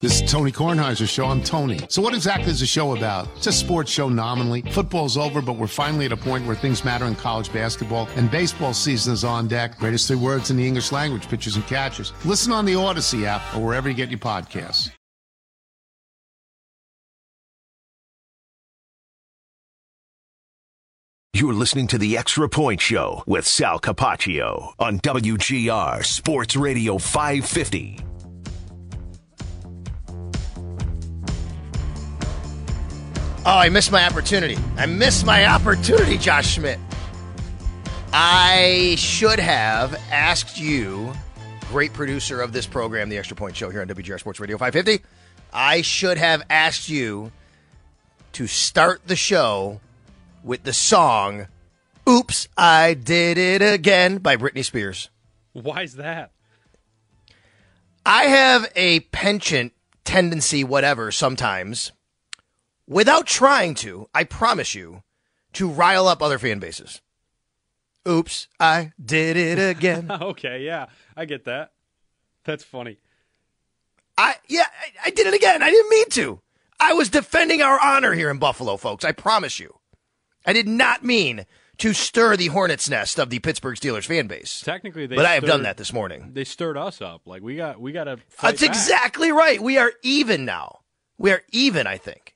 This is Tony Kornheiser's show. I'm Tony. So, what exactly is the show about? It's a sports show nominally. Football's over, but we're finally at a point where things matter in college basketball, and baseball season is on deck. Greatest three words in the English language pitchers and catchers. Listen on the Odyssey app or wherever you get your podcasts. You're listening to the Extra Point Show with Sal Capaccio on WGR Sports Radio 550. Oh, I missed my opportunity. I missed my opportunity, Josh Schmidt. I should have asked you, great producer of this program, the Extra Point Show here on WGR Sports Radio 550. I should have asked you to start the show with the song Oops, I Did It Again by Britney Spears. Why is that? I have a penchant tendency, whatever, sometimes, without trying to, I promise you, to rile up other fan bases. Oops, I did it again. okay, yeah, I get that. That's funny. I yeah, I, I did it again. I didn't mean to. I was defending our honor here in Buffalo, folks. I promise you. I did not mean to stir the hornet's nest of the Pittsburgh Steelers fan base. Technically, they but I have done that this morning. They stirred us up. Like we got, we got to. That's exactly right. We are even now. We are even, I think.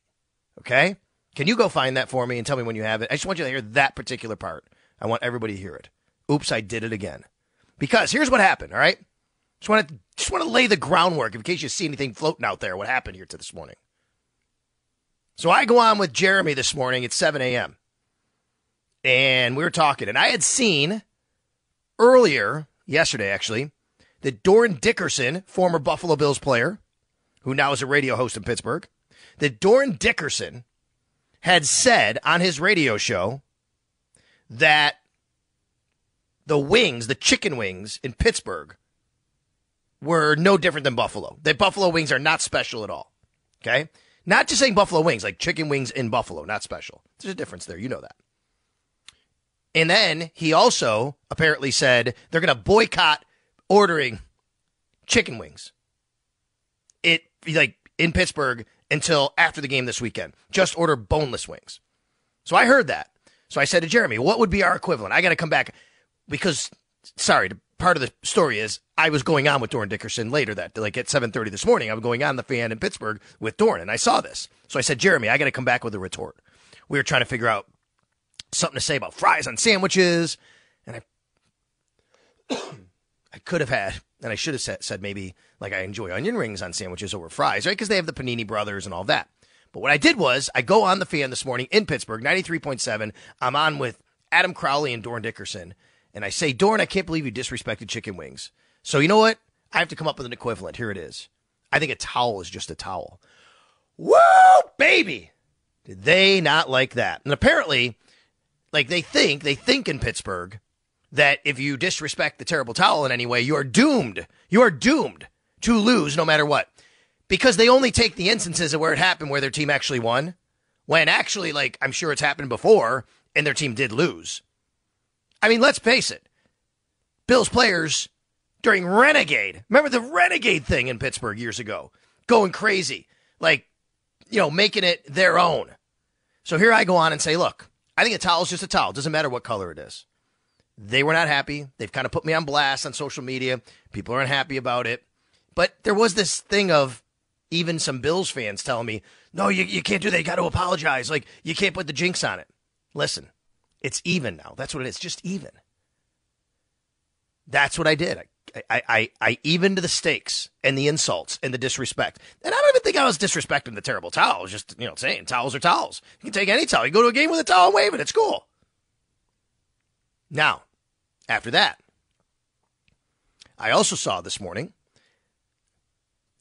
Okay? Can you go find that for me and tell me when you have it? I just want you to hear that particular part. I want everybody to hear it. Oops, I did it again. Because here's what happened, all right? Just want to just want to lay the groundwork in case you see anything floating out there what happened here to this morning. So I go on with Jeremy this morning at 7 a.m. And we were talking, and I had seen earlier, yesterday actually, that Dorin Dickerson, former Buffalo Bills player, who now is a radio host in Pittsburgh, that Dorin Dickerson had said on his radio show that the wings, the chicken wings in Pittsburgh, were no different than Buffalo. That Buffalo wings are not special at all. Okay? Not just saying Buffalo wings, like chicken wings in Buffalo, not special. There's a difference there. You know that. And then he also apparently said they're going to boycott ordering chicken wings. It like in Pittsburgh until after the game this weekend. Just order boneless wings. So I heard that. So I said to Jeremy, what would be our equivalent? I got to come back because sorry, part of the story is I was going on with Dorin Dickerson later that like at 7:30 this morning. I was going on the fan in Pittsburgh with Dorin and I saw this. So I said, "Jeremy, I got to come back with a retort." We were trying to figure out something to say about fries on sandwiches and I I could have had and I should have said, maybe like I enjoy onion rings on sandwiches over fries, right? Because they have the Primanti Brothers and all that. But what I did was I go on the fan this morning in Pittsburgh, 93.7. I'm on with Adam Crowley and Dorin Dickerson. And I say, Dorin, I can't believe you disrespected chicken wings. So you know what? I have to come up with an equivalent. Here it is. I think a towel is just a towel. Woo, baby! Did they not like that? And apparently, like they think, they think in Pittsburgh that if you disrespect the terrible towel in any way, you are doomed. You are doomed to lose no matter what. Because they only take the instances of where it happened where their team actually won. When actually, like, I'm sure it's happened before and their team did lose. I mean, let's face it. Bills players during Renegade, remember the Renegade thing in Pittsburgh years ago? Going crazy. Like, you know, making it their own. So here I go on and say, look, I think a towel is just a towel. Doesn't matter what color it is. They were not happy. They've kind of put me on blast on social media. People are unhappy about it. But there was this thing of even some Bills fans telling me, no, you, you can't do that. You got to apologize. Like, you can't put the jinx on it. Listen, it's even now. That's what it is. Just even. That's what I did. I, I, I, I evened the stakes and the insults and the disrespect. And I don't even think I was disrespecting the terrible towel. Just, you know, saying towels are towels. You can take any towel. You go to a game with a towel and wave it. It's cool. Now, after that, I also saw this morning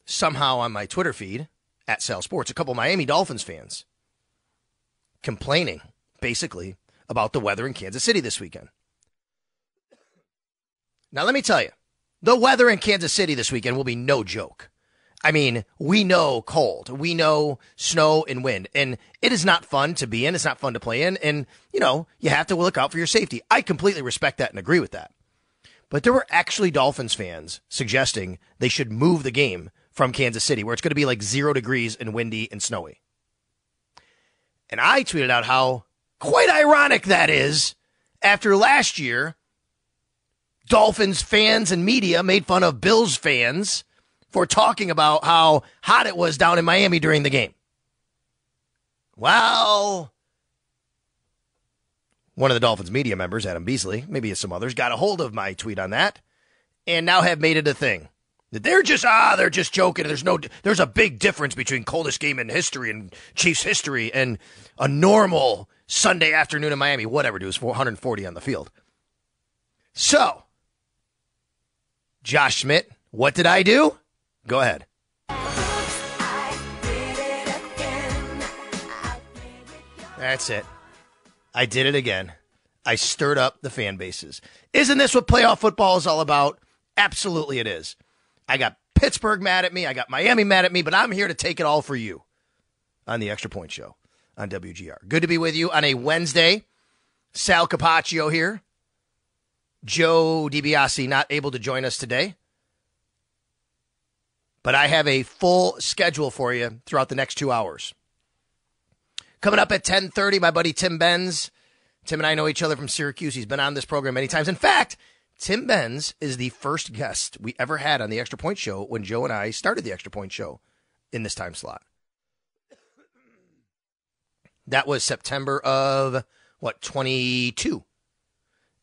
somehow on my Twitter feed at Sal Sports, a couple Miami Dolphins fans complaining basically about the weather in Kansas City this weekend. Now, let me tell you, the weather in Kansas City this weekend will be no joke. I mean, we know cold, we know snow and wind, and it is not fun to be in. It's not fun to play in. And, you know, you have to look out for your safety. I completely respect that and agree with that. But there were actually Dolphins fans suggesting they should move the game from Kansas City, where it's going to be like zero degrees and windy and snowy. And I tweeted out how quite ironic that is after last year, Dolphins fans and media made fun of Bills fans for talking about how hot it was down in Miami during the game. Well, one of the Dolphins media members, Adam Beasley, maybe some others, got a hold of my tweet on that and now have made it a thing. That they're just ah, they're just joking. There's no, there's a big difference between coldest game in history and Chiefs history and a normal Sunday afternoon in Miami. Whatever, dude, was 440 on the field. So, Josh Schmidt, what did I do? Go ahead. That's it. I did it again. I stirred up the fan bases. Isn't this what playoff football is all about? Absolutely, it is. I got Pittsburgh mad at me. I got Miami mad at me, but I'm here to take it all for you on the Extra Point Show on WGR. Good to be with you on a Wednesday. Sal Capaccio here. Joe DiBiase not able to join us today. But I have a full schedule for you throughout the next two hours. Coming up at 1030, my buddy Tim Benz. Tim and I know each other from Syracuse. He's been on this program many times. In fact, Tim Benz is the first guest we ever had on the Extra Point Show when Joe and I started the Extra Point Show in this time slot. That was September of what, 22.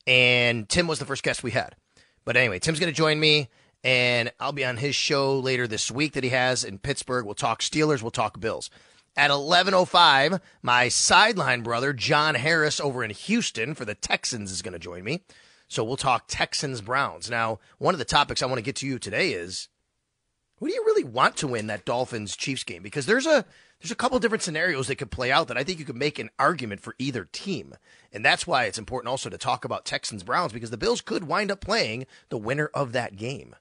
And Tim was the first guest we had. But anyway, Tim's going to join me and I'll be on his show later this week that he has in Pittsburgh. We'll talk Steelers, we'll talk Bills. At 11:05, my sideline brother John Harris over in Houston for the Texans is going to join me. So we'll talk Texans Browns. Now, one of the topics I want to get to you today is who do you really want to win that Dolphins Chiefs game? Because there's a there's a couple different scenarios that could play out that I think you could make an argument for either team. And that's why it's important also to talk about Texans Browns because the Bills could wind up playing the winner of that game.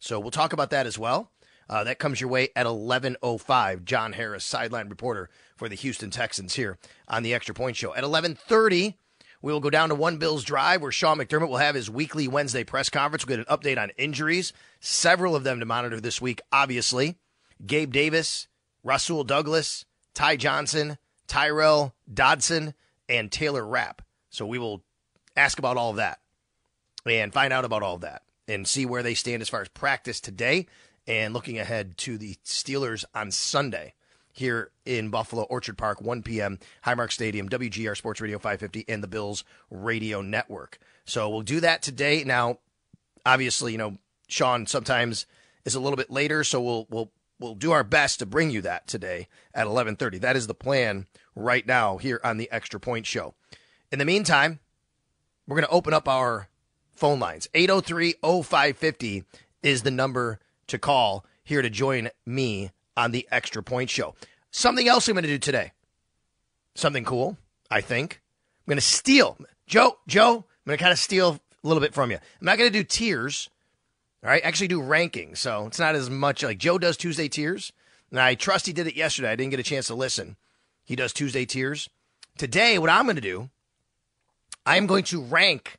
So we'll talk about that as well. Uh, that comes your way at 11:05. John Harris, sideline reporter for the Houston Texans, here on the Extra Point Show. At 11:30, we will go down to One Bills Drive, where Sean McDermott will have his weekly Wednesday press conference. We'll get an update on injuries, several of them to monitor this week. Obviously, Gabe Davis, Rasul Douglas, Ty Johnson, Tyrel Dodson, and Taylor Rapp. So we will ask about all of that and find out about all of that and see where they stand as far as practice today and looking ahead to the Steelers on Sunday here in Buffalo Orchard Park, 1 p.m. Highmark Stadium, WGR Sports Radio 550, and the Bills Radio Network. So we'll do that today. Now, obviously, you know, Sean sometimes is a little bit later, so we'll we'll we'll do our best to bring you that today at 11:30. That is the plan right now here on the Extra Point Show. In the meantime, we're going to open up our phone lines. 803 0550 is the number to call here to join me on the Extra Point Show. Something else I'm going to do today. Something cool, I think. I'm going to steal. Joe, Joe, I'm going to kind of steal a little bit from you. I'm not going to do tiers. All right, actually do rankings. So it's not as much like Joe does Tuesday tiers. And I trust he did it yesterday. I didn't get a chance to listen. He does Tuesday tiers. Today, what I'm going to do, I'm going to rank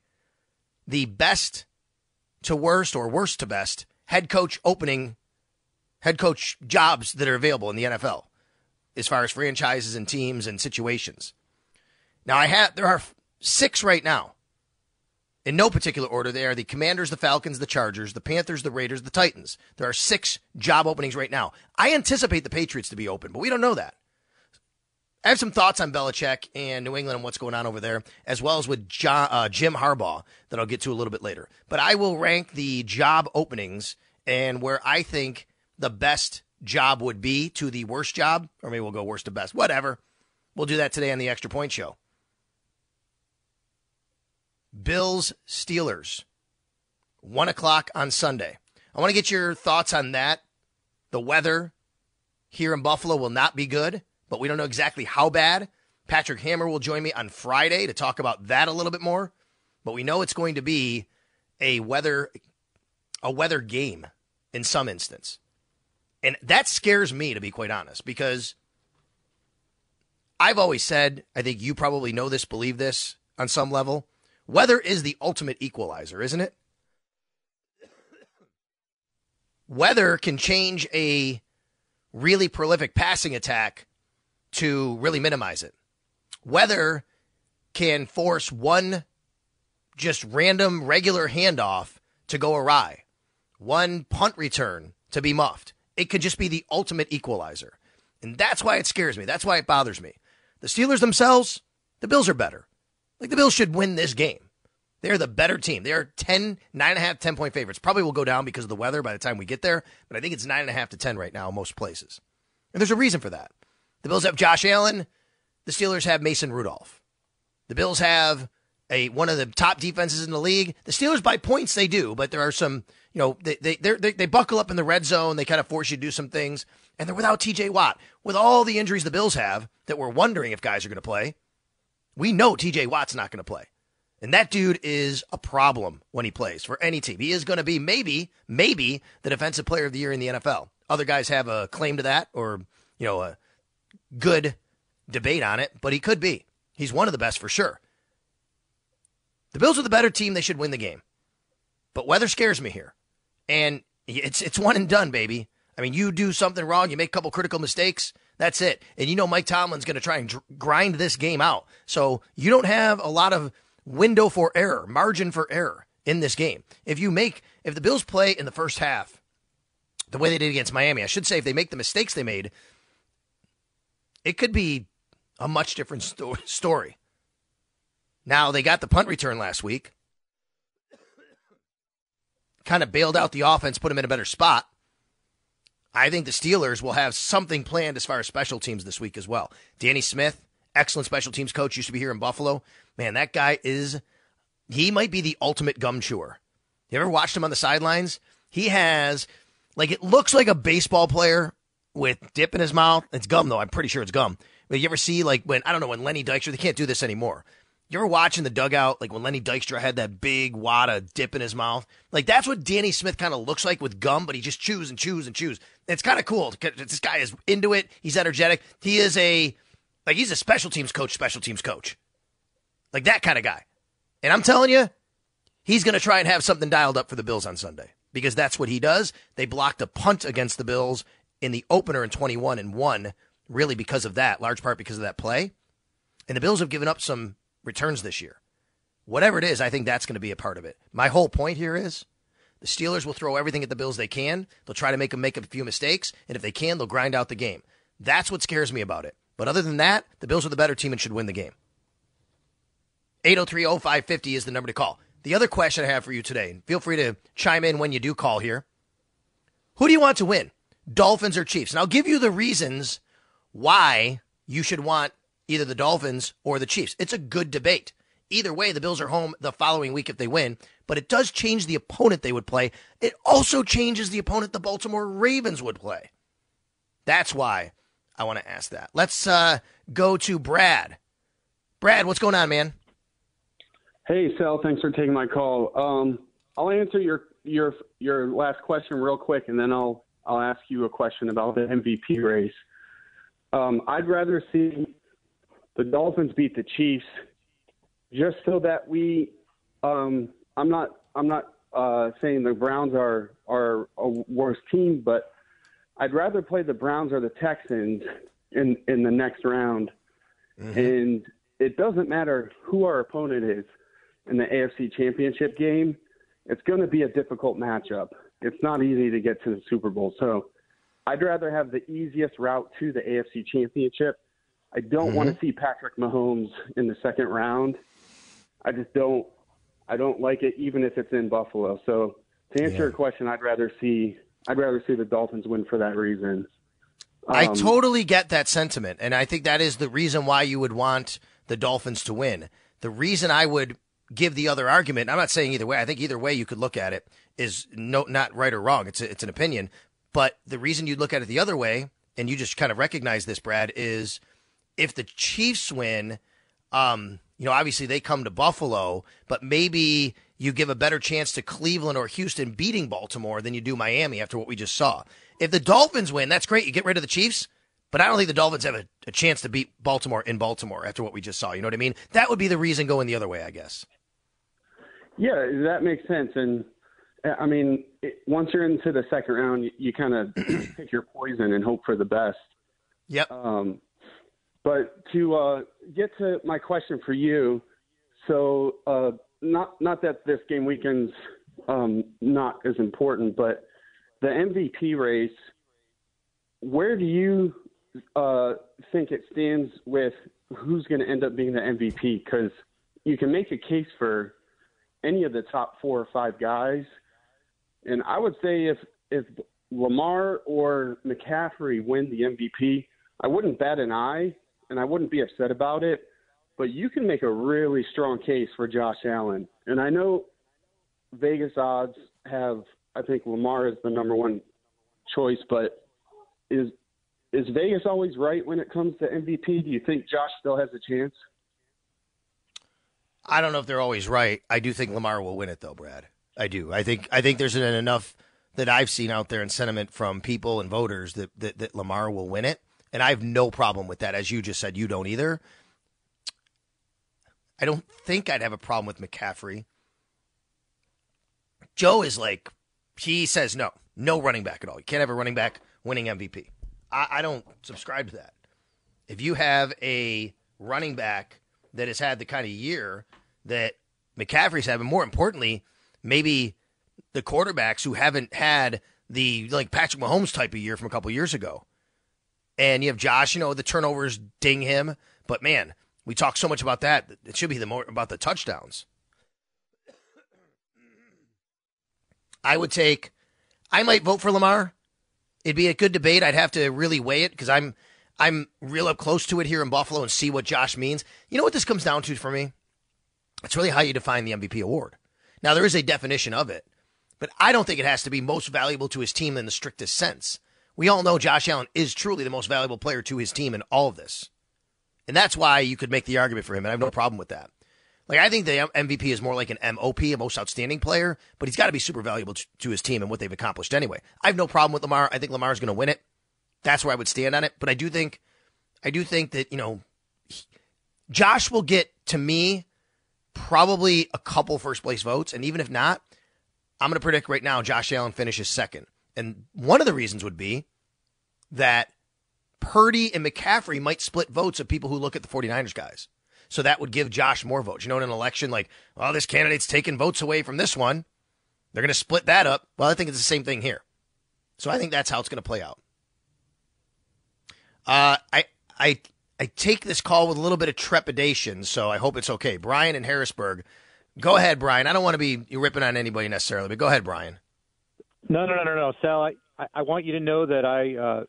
the best to worst or worst to best head coach opening head coach jobs that are available in the NFL as far as franchises and teams and situations. Now I have there are 6 right now. In no particular order, they are the Commanders, the Falcons, the Chargers, the Panthers, the Raiders, the Titans. There are 6 job openings right now. I anticipate the Patriots to be open, but we don't know that. I have some thoughts on Belichick and New England and what's going on over there, as well as with John, uh, Jim Harbaugh that I'll get to a little bit later. But I will rank the job openings and where I think the best job would be to the worst job, or maybe we'll go worst to best. Whatever. We'll do that today on the Extra Point Show. Bills Steelers, one o'clock on Sunday. I want to get your thoughts on that The weather here in Buffalo will not be good, but we don't know exactly how bad. Patrick Hammer will join me on Friday to talk about that a little bit more, but we know it's going to be a weather a weather game in some instance. And that scares me to be quite honest because I've always said, I think you probably know this, believe this on some level. Weather is the ultimate equalizer, isn't it? Weather can change a really prolific passing attack to really minimize it. Weather can force one just random regular handoff to go awry, one punt return to be muffed. It could just be the ultimate equalizer. And that's why it scares me. That's why it bothers me. The Steelers themselves, the Bills are better. Like the Bills should win this game. They're the better team. They're 10, 9.5, 10 point favorites. Probably will go down because of the weather by the time we get there, but I think it's 9.5 to 10 right now in most places. And there's a reason for that. The Bills have Josh Allen. The Steelers have Mason Rudolph. The Bills have a one of the top defenses in the league. The Steelers by points they do, but there are some, you know, they they they they buckle up in the red zone. They kind of force you to do some things, and they're without T.J. Watt. With all the injuries the Bills have, that we're wondering if guys are going to play, we know T.J. Watt's not going to play. And that dude is a problem when he plays for any team. He is going to be maybe, maybe the defensive player of the year in the NFL. Other guys have a claim to that or, you know, a good debate on it, but he could be. He's one of the best for sure. The Bills are the better team. They should win the game. But weather scares me here. And it's it's one and done, baby. I mean, you do something wrong, you make a couple critical mistakes, that's it. And you know Mike Tomlin's going to try and dr- grind this game out. So you don't have a lot of window for error, margin for error in this game. If you make if the Bills play in the first half the way they did against Miami, I should say if they make the mistakes they made, it could be a much different sto- story. Now, they got the punt return last week. kind of bailed out the offense, put them in a better spot. I think the Steelers will have something planned as far as special teams this week as well. Danny Smith, excellent special teams coach, used to be here in Buffalo. Man, that guy is, he might be the ultimate gum chewer. You ever watched him on the sidelines? He has, like, it looks like a baseball player with dip in his mouth. It's gum, though. I'm pretty sure it's gum. But you ever see, like, when, I don't know, when Lenny Dykstra, they can't do this anymore. You ever watching the dugout, like when Lenny Dykstra had that big wad of dip in his mouth? Like that's what Danny Smith kind of looks like with gum, but he just chews and chews and chews. It's kind of cool. This guy is into it. He's energetic. He is a like he's a special teams coach, special teams coach, like that kind of guy. And I'm telling you, he's going to try and have something dialed up for the Bills on Sunday because that's what he does. They blocked a punt against the Bills in the opener in 21 and won, really because of that, large part because of that play. And the Bills have given up some returns this year. Whatever it is, I think that's going to be a part of it. My whole point here is the Steelers will throw everything at the Bills they can. They'll try to make them make a few mistakes, and if they can, they'll grind out the game. That's what scares me about it. But other than that, the Bills are the better team and should win the game. 803-0550 is the number to call. The other question I have for you today, and feel free to chime in when you do call here. Who do you want to win? Dolphins or Chiefs? And I'll give you the reasons why you should want either the Dolphins or the Chiefs. It's a good debate. Either way, the Bills are home the following week if they win, but it does change the opponent they would play. It also changes the opponent the Baltimore Ravens would play. That's why I want to ask that. Let's uh, go to Brad. Brad, what's going on, man? Hey, Sal. Thanks for taking my call. Um, I'll answer your your your last question real quick, and then I'll I'll ask you a question about the MVP race. Um, I'd rather see the Dolphins beat the Chiefs just so that we. Um, I'm not. I'm not uh, saying the Browns are are a worse team, but I'd rather play the Browns or the Texans in in the next round, mm-hmm. and it doesn't matter who our opponent is in the AFC Championship game. It's going to be a difficult matchup. It's not easy to get to the Super Bowl, so I'd rather have the easiest route to the AFC Championship I don't mm-hmm. want to see Patrick Mahomes in the second round. I just don't. I don't like it, even if it's in Buffalo. So to answer yeah. your question, I'd rather see. I'd rather see the Dolphins win for that reason. Um, I totally get that sentiment, and I think that is the reason why you would want the Dolphins to win. The reason I would give the other argument, I'm not saying either way. I think either way you could look at it is no, not right or wrong. It's a, it's an opinion. But the reason you look at it the other way, and you just kind of recognize this, Brad, is if the Chiefs win, um, you know, obviously they come to Buffalo, but maybe you give a better chance to Cleveland or Houston beating Baltimore than you do Miami after what we just saw. If the Dolphins win, that's great. You get rid of the Chiefs, but I don't think the Dolphins have a, a chance to beat Baltimore in Baltimore after what we just saw. You know what I mean? That would be the reason going the other way, I guess. Yeah, that makes sense. And I mean, it, once you're into the second round, you, you kind of pick your poison and hope for the best. Yep. Um, but to uh, get to my question for you, so uh, not not that this game weekend's um, not as important, but the MVP race. Where do you uh, think it stands with who's going to end up being the MVP? Because you can make a case for any of the top four or five guys, and I would say if if Lamar or McCaffrey win the MVP, I wouldn't bat an eye and I wouldn't be upset about it. But you can make a really strong case for Josh Allen, and I know Vegas odds have I think Lamar is the number one choice, but is is Vegas always right when it comes to MVP? Do you think Josh still has a chance? I don't know if they're always right. I do think Lamar will win it though, Brad. I do. I think I think there's enough that I've seen out there in sentiment from people and voters that, that, that Lamar will win it. And I have no problem with that. As you just said, you don't either. I don't think I'd have a problem with McCaffrey. Joe is like, he says no, no running back at all. You can't have a running back winning MVP. I, I don't subscribe to that. If you have a running back that has had the kind of year that McCaffrey's but more importantly, maybe the quarterbacks who haven't had the like Patrick Mahomes type of year from a couple years ago. And you have Josh, you know, the turnovers ding him, but man, we talk so much about that. It should be the more about the touchdowns. I would take I might vote for Lamar. It'd be a good debate. I'd have to really weigh it because I'm I'm real up close to it here in Buffalo and see what Josh means. You know what this comes down to for me? It's really how you define the MVP award. Now there is a definition of it, but I don't think it has to be most valuable to his team in the strictest sense. We all know Josh Allen is truly the most valuable player to his team in all of this. And that's why you could make the argument for him, and I have no problem with that. Like I think the MVP is more like an MOP, a most outstanding player, but he's got to be super valuable to his team and what they've accomplished anyway. I have no problem with Lamar. I think Lamar's going to win it. That's where I would stand on it. But I do think, I do think that you know, Josh will get to me probably a couple first place votes, and even if not, I'm going to predict right now Josh Allen finishes second. And one of the reasons would be that Purdy and McCaffrey might split votes of people who look at the 49ers guys. So that would give Josh more votes. You know, in an election, like, oh, this candidate's taking votes away from this one. They're going to split that up. Well, I think it's the same thing here. So I think that's how it's going to play out. Uh, I, I, I take this call with a little bit of trepidation, so I hope it's okay. Brian in Harrisburg. Go ahead, Brian. I don't want to be ripping on anybody necessarily, but go ahead, Brian. No, no, no, no, no, Sal. I, I want you to know that I uh,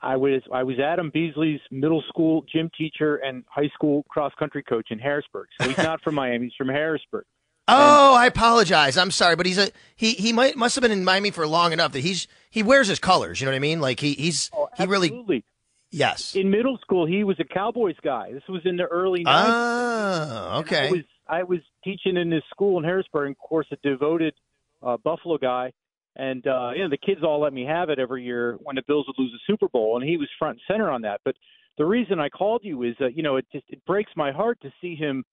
I was I was Adam Beasley's middle school gym teacher and high school cross country coach in Harrisburg. So he's not from Miami; he's from Harrisburg. Oh, I apologize. I'm sorry, but he's a he. He might must have been in Miami for long enough that he's he wears his colors. You know what I mean? Like he he's oh, he really yes. In middle school, he was a Cowboys guy. This was in the early. 90s. Oh, okay. I was I was teaching in this school in Harrisburg, and of course, a devoted uh, Buffalo guy. And uh, you know, the kids all let me have it every year when the Bills would lose a Super Bowl, and he was front and center on that. But the reason I called you is that you know it just it breaks my heart to see him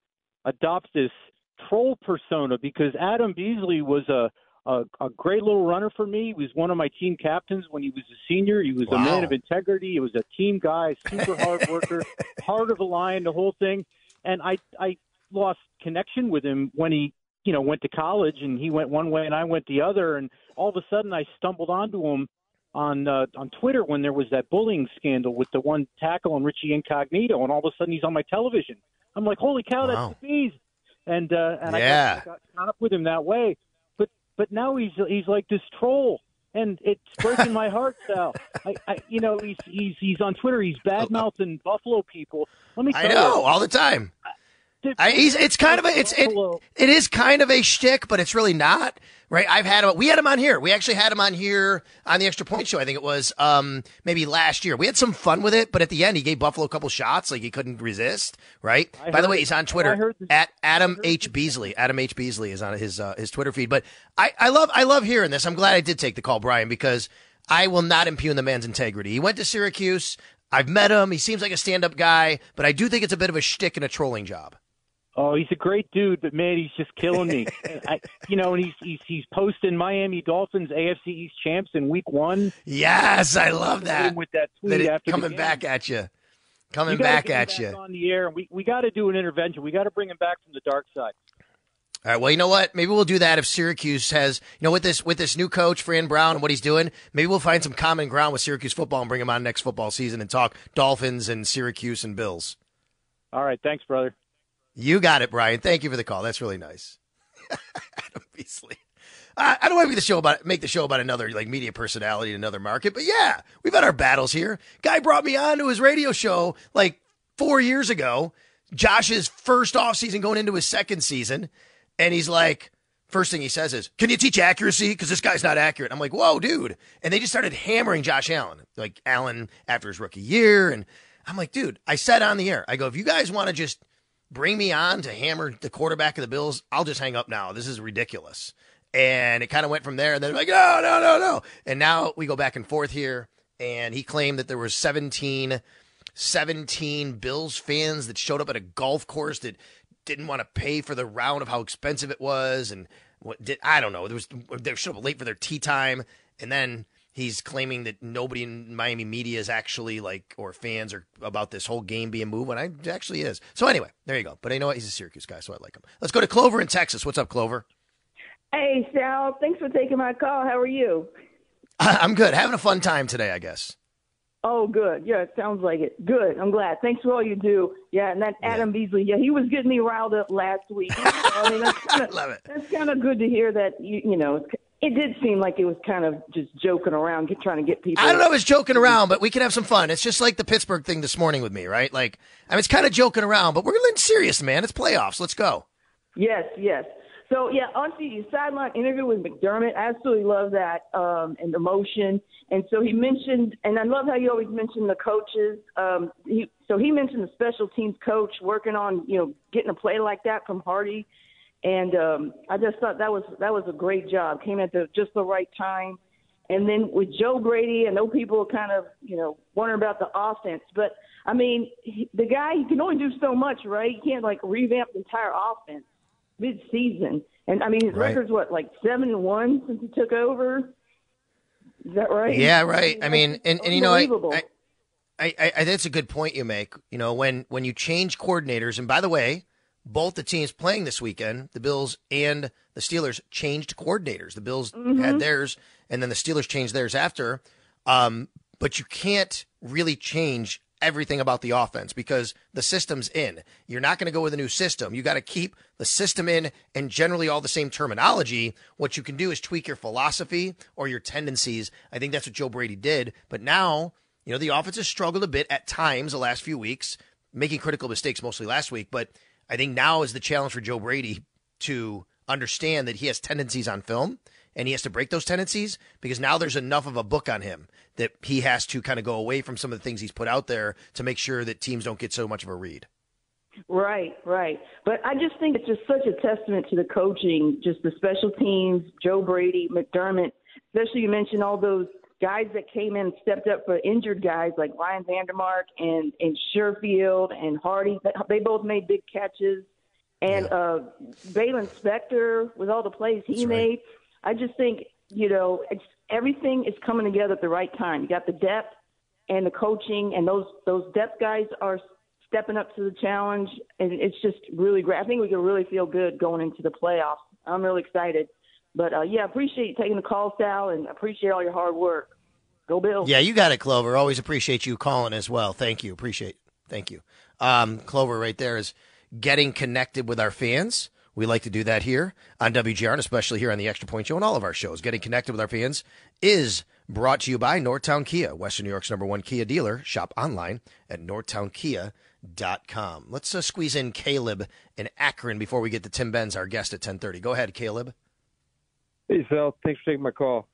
adopt this troll persona because Adam Beasley was a a, a great little runner for me. He was one of my team captains when he was a senior. He was wow. a man of integrity. He was a team guy, super hard worker, heart of a lion, the whole thing. And I I lost connection with him when he you know went to college and he went one way and I went the other and all of a sudden I stumbled onto him on uh, on Twitter when there was that bullying scandal with the one tackle and Richie Incognito, and all of a sudden he's on my television. I'm like, holy cow, wow. that's the bees! And uh, and yeah. I got, caught up with him that way. But now he's he's like this troll, and it's breaking my heart, Sal. I, I you know he's he's he's on Twitter. He's oh. bad mouthing Buffalo people. Let me. Tell I know you, all the time. I, he's, it's kind of a it's it, it is kind of a shtick, but it's really not right? I've had him. We had him on here. We actually had him on here on the Extra Point Show. I think it was um, maybe last year. We had some fun with it, but at the end, he gave Buffalo a couple shots, like he couldn't resist. Right. I By the way, he's on Twitter at Adam H Beasley. Adam H Beasley is on his uh, his Twitter feed. But I, I love I love hearing this. I'm glad I did take the call, Brian, because I will not impugn the man's integrity. He went to Syracuse. I've met him. He seems like a stand up guy, but I do think it's a bit of a shtick and a trolling job. Oh, he's a great dude, but man, he's just killing me. I, you know, and he's he's he's posting Miami Dolphins AFC East champs in Week One. Yes, I love that. With that tweet That it- coming back at you, coming You back at back you. on the air. We we got to do an intervention. We got to bring him back from the dark side. All right. Well, you know what? Maybe we'll do that if Syracuse has, you know, with this with this new coach Fran Brown and what he's doing. Maybe we'll find some common ground with Syracuse football and bring him on next football season and talk Dolphins and Syracuse and Bills. All right, thanks, brother. You got it, Brian. Thank you for the call. That's really nice. Adam Beasley. I, don't want to make the show about make the show about another like media personality in another market, but yeah, we've had our battles here. Guy brought me on to his radio show like four years ago. Josh's first off season going into his second season, and he's like, first thing he says is, "Can you teach accuracy? Because this guy's not accurate." I'm like, "Whoa, dude!" And they just started hammering Josh Allen, like Allen after his rookie year, and I'm like, "Dude," I said on the air, I go, "If you guys want to just bring me on to hammer the quarterback of the Bills, I'll just hang up now. This is ridiculous." And it kind of went from there. And then like, no, no, no, no. And now we go back and forth here. And he claimed that there were 17, 17 Bills fans that showed up at a golf course that didn't want to pay for the round of how expensive it was. And what did, I don't know. There was, they showed up late for their tea time. And then he's claiming that nobody in Miami media is actually like, or fans are about this whole game being moved when I it actually is. So anyway, there you go. But I know what? He's a Syracuse guy, so I like him. Let's go to Clover in Texas. What's up, Clover? Hey, Sal. Thanks for taking my call. How are you? I'm good. Having a fun time today, I guess. Oh, good. Yeah, it sounds like it. Good. I'm glad. Thanks for all you do. Yeah, and that Adam Beasley. Yeah, he was getting me riled up last week. I mean, that's kind of Love it. that's kind of good to hear that. You you know, it's, it did seem like it was kind of just joking around, get, trying to get people. I don't know if it's joking around, but we can have some fun. It's just like the Pittsburgh thing this morning with me, right? Like, I mean, it's kind of joking around, but we're getting serious, man. It's playoffs. Let's go. Yes, yes. So yeah, on the sideline interview with McDermott, I absolutely love that um, and the emotion. And so he mentioned, and I love how you always mention the coaches. Um, he, so he mentioned the special teams coach working on you know getting a play like that from Harty, and um, I just thought that was that was a great job. Came at the just the right time. And then with Joe Brady, I know people kind of, you know, wonder about the offense, but I mean, he, the guy he can only do so much, right? He can't like revamp the entire offense mid-season. And I mean, his Right. record's what, like seven and one since he took over. Is that right? Yeah, right. I mean, and, and you know, I, I, I, I, I that's a good point you make. You know, when when you change coordinators, and by the way, both the teams playing this weekend, the Bills and the Steelers, changed coordinators. The Bills had theirs, and then the Steelers changed theirs after. Um, but you can't really change everything about the offense because the system's in. You're not going to go with a new system. You got to keep the system in and generally all the same terminology. What you can do is tweak your philosophy or your tendencies. I think that's what Joe Brady did. But now, you know, the offense has struggled a bit at times the last few weeks, making critical mistakes mostly last week. But I think now is the challenge for Joe Brady to understand that he has tendencies on film and he has to break those tendencies because now there's enough of a book on him that he has to kind of go away from some of the things he's put out there to make sure that teams don't get so much of a read. Right, right. But I just think it's just such a testament to the coaching, just the special teams, Joe Brady, McDermott, especially you mentioned all those guys that came in stepped up for injured guys like Ryan Van Demark and, and Sherfield and Harty. They both made big catches. And uh, Baylon Spector with all the plays he That's right. made. I just think, you know, it's, everything is coming together at the right time. You got the depth and the coaching, and those those depth guys are stepping up to the challenge, and it's just really great. I think we can really feel good going into the playoffs. I'm really excited. But uh, yeah, appreciate you taking the call, Sal, and appreciate all your hard work. Go Bill. Yeah, you got it, Clover. Always appreciate you calling as well. Thank you. Appreciate. Thank you. Um, Clover, right there is getting connected with our fans. We like to do that here on WGR, and especially here on the Extra Point Show and all of our shows. Getting connected with our fans is brought to you by Northtown Kia, Western New York's number one Kia dealer. Shop online at northtownkia.com. Let's uh, squeeze in Caleb in Akron before we get to Tim Benz, our guest at 1030. Go ahead, Caleb. Hey, Sal. Thanks for taking my call.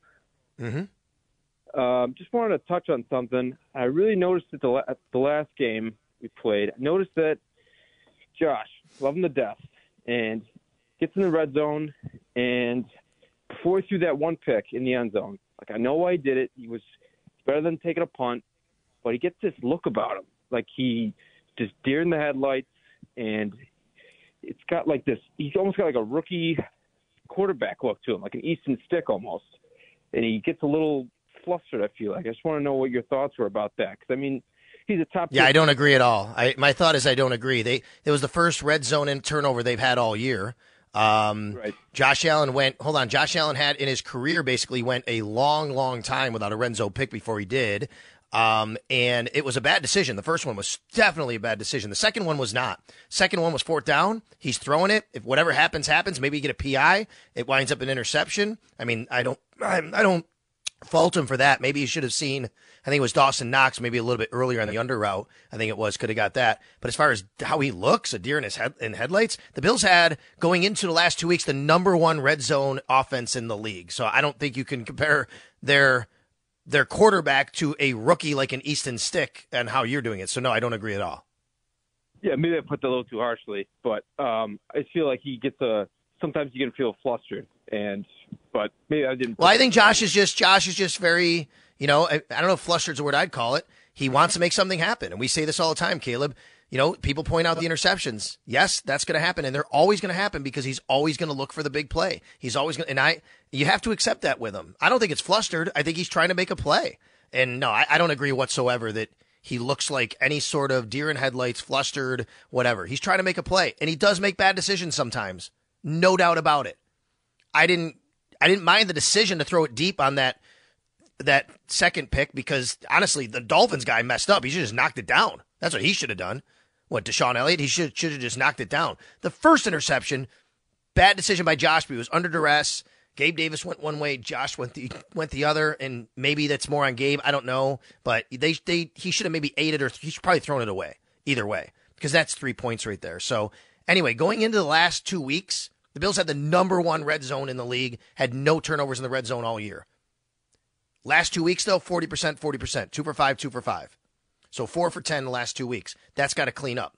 Mm-hmm. Um, just wanted to touch on something. I really noticed at the, la- at the last game we played, I noticed that Josh, love him to death, and gets in the red zone, and before he threw that one pick in the end zone, like I know why he did it. He was better than taking a punt, but he gets this look about him, like he just deer in the headlights, and it's got like this. He's almost got like a rookie quarterback look to him, like an Easton Stick almost, and he gets a little flustered. I feel like I just want to know what your thoughts were about that, because I mean, he's a top. Yeah, I don't agree at all. I, my thought is I don't agree. They it was the first red zone in turnover they've had all year. Um, Right. Josh Allen went. Hold on, Josh Allen had in his career basically went a long, long time without a red zone pick before he did. Um, and it was a bad decision. The first one was definitely a bad decision. The second one was not. Second one was fourth down. He's throwing it. If whatever happens, happens. Maybe you get a PI. It winds up an interception. I mean, I don't, I, I don't fault him for that. Maybe he should have seen. I think it was Dawson Knox, maybe a little bit earlier on the under route. I think it was could have got that. But as far as how he looks, a deer in his head in headlights, the Bills had going into the last two weeks the number one red zone offense in the league. So I don't think you can compare their their quarterback to a rookie like an Easton Stick and how you're doing it. So no, I don't agree at all. Yeah, maybe I put that a little too harshly, but um, I feel like he gets a. Sometimes you can feel flustered, and but maybe I didn't. Well, I think Josh is just Josh is just very, you know, I, I don't know if flustered's the word I'd call it. He wants to make something happen, and we say this all the time, Caleb. You know, people point out the interceptions. Yes, that's going to happen, and they're always going to happen because he's always going to look for the big play. He's always going, and I, you have to accept that with him. I don't think it's flustered. I think he's trying to make a play, and no, I, I don't agree whatsoever that he looks like any sort of deer in headlights, flustered, whatever. He's trying to make a play, and he does make bad decisions sometimes, no doubt about it. I didn't I didn't mind the decision to throw it deep on that that second pick because honestly, the Dolphins guy messed up. He should just knocked it down. That's what he should have done. What DeShon Elliott? He should should have just knocked it down. The first interception, bad decision by Josh. But he was under duress. Gabe Davis went one way, Josh went the went the other, and maybe that's more on Gabe. I don't know, but they they he should have maybe ate it or he should probably thrown it away. Either way, because that's three points right there. So anyway, going into the last two weeks, the Bills had the number one red zone in the league, had no turnovers in the red zone all year. Last two weeks, though, 40%, 40%, two for five, two for five. So four for 10 in the last two weeks. That's got to clean up.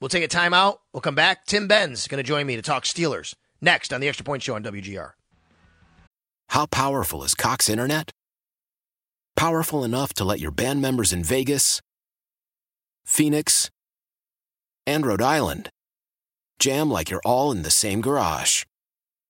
We'll take a timeout. We'll come back. Tim Benz going to join me to talk Steelers next on the Extra Point Show on WGR. How powerful is Cox Internet? Powerful enough to let your band members in Vegas, Phoenix, and Rhode Island jam like you're all in the same garage.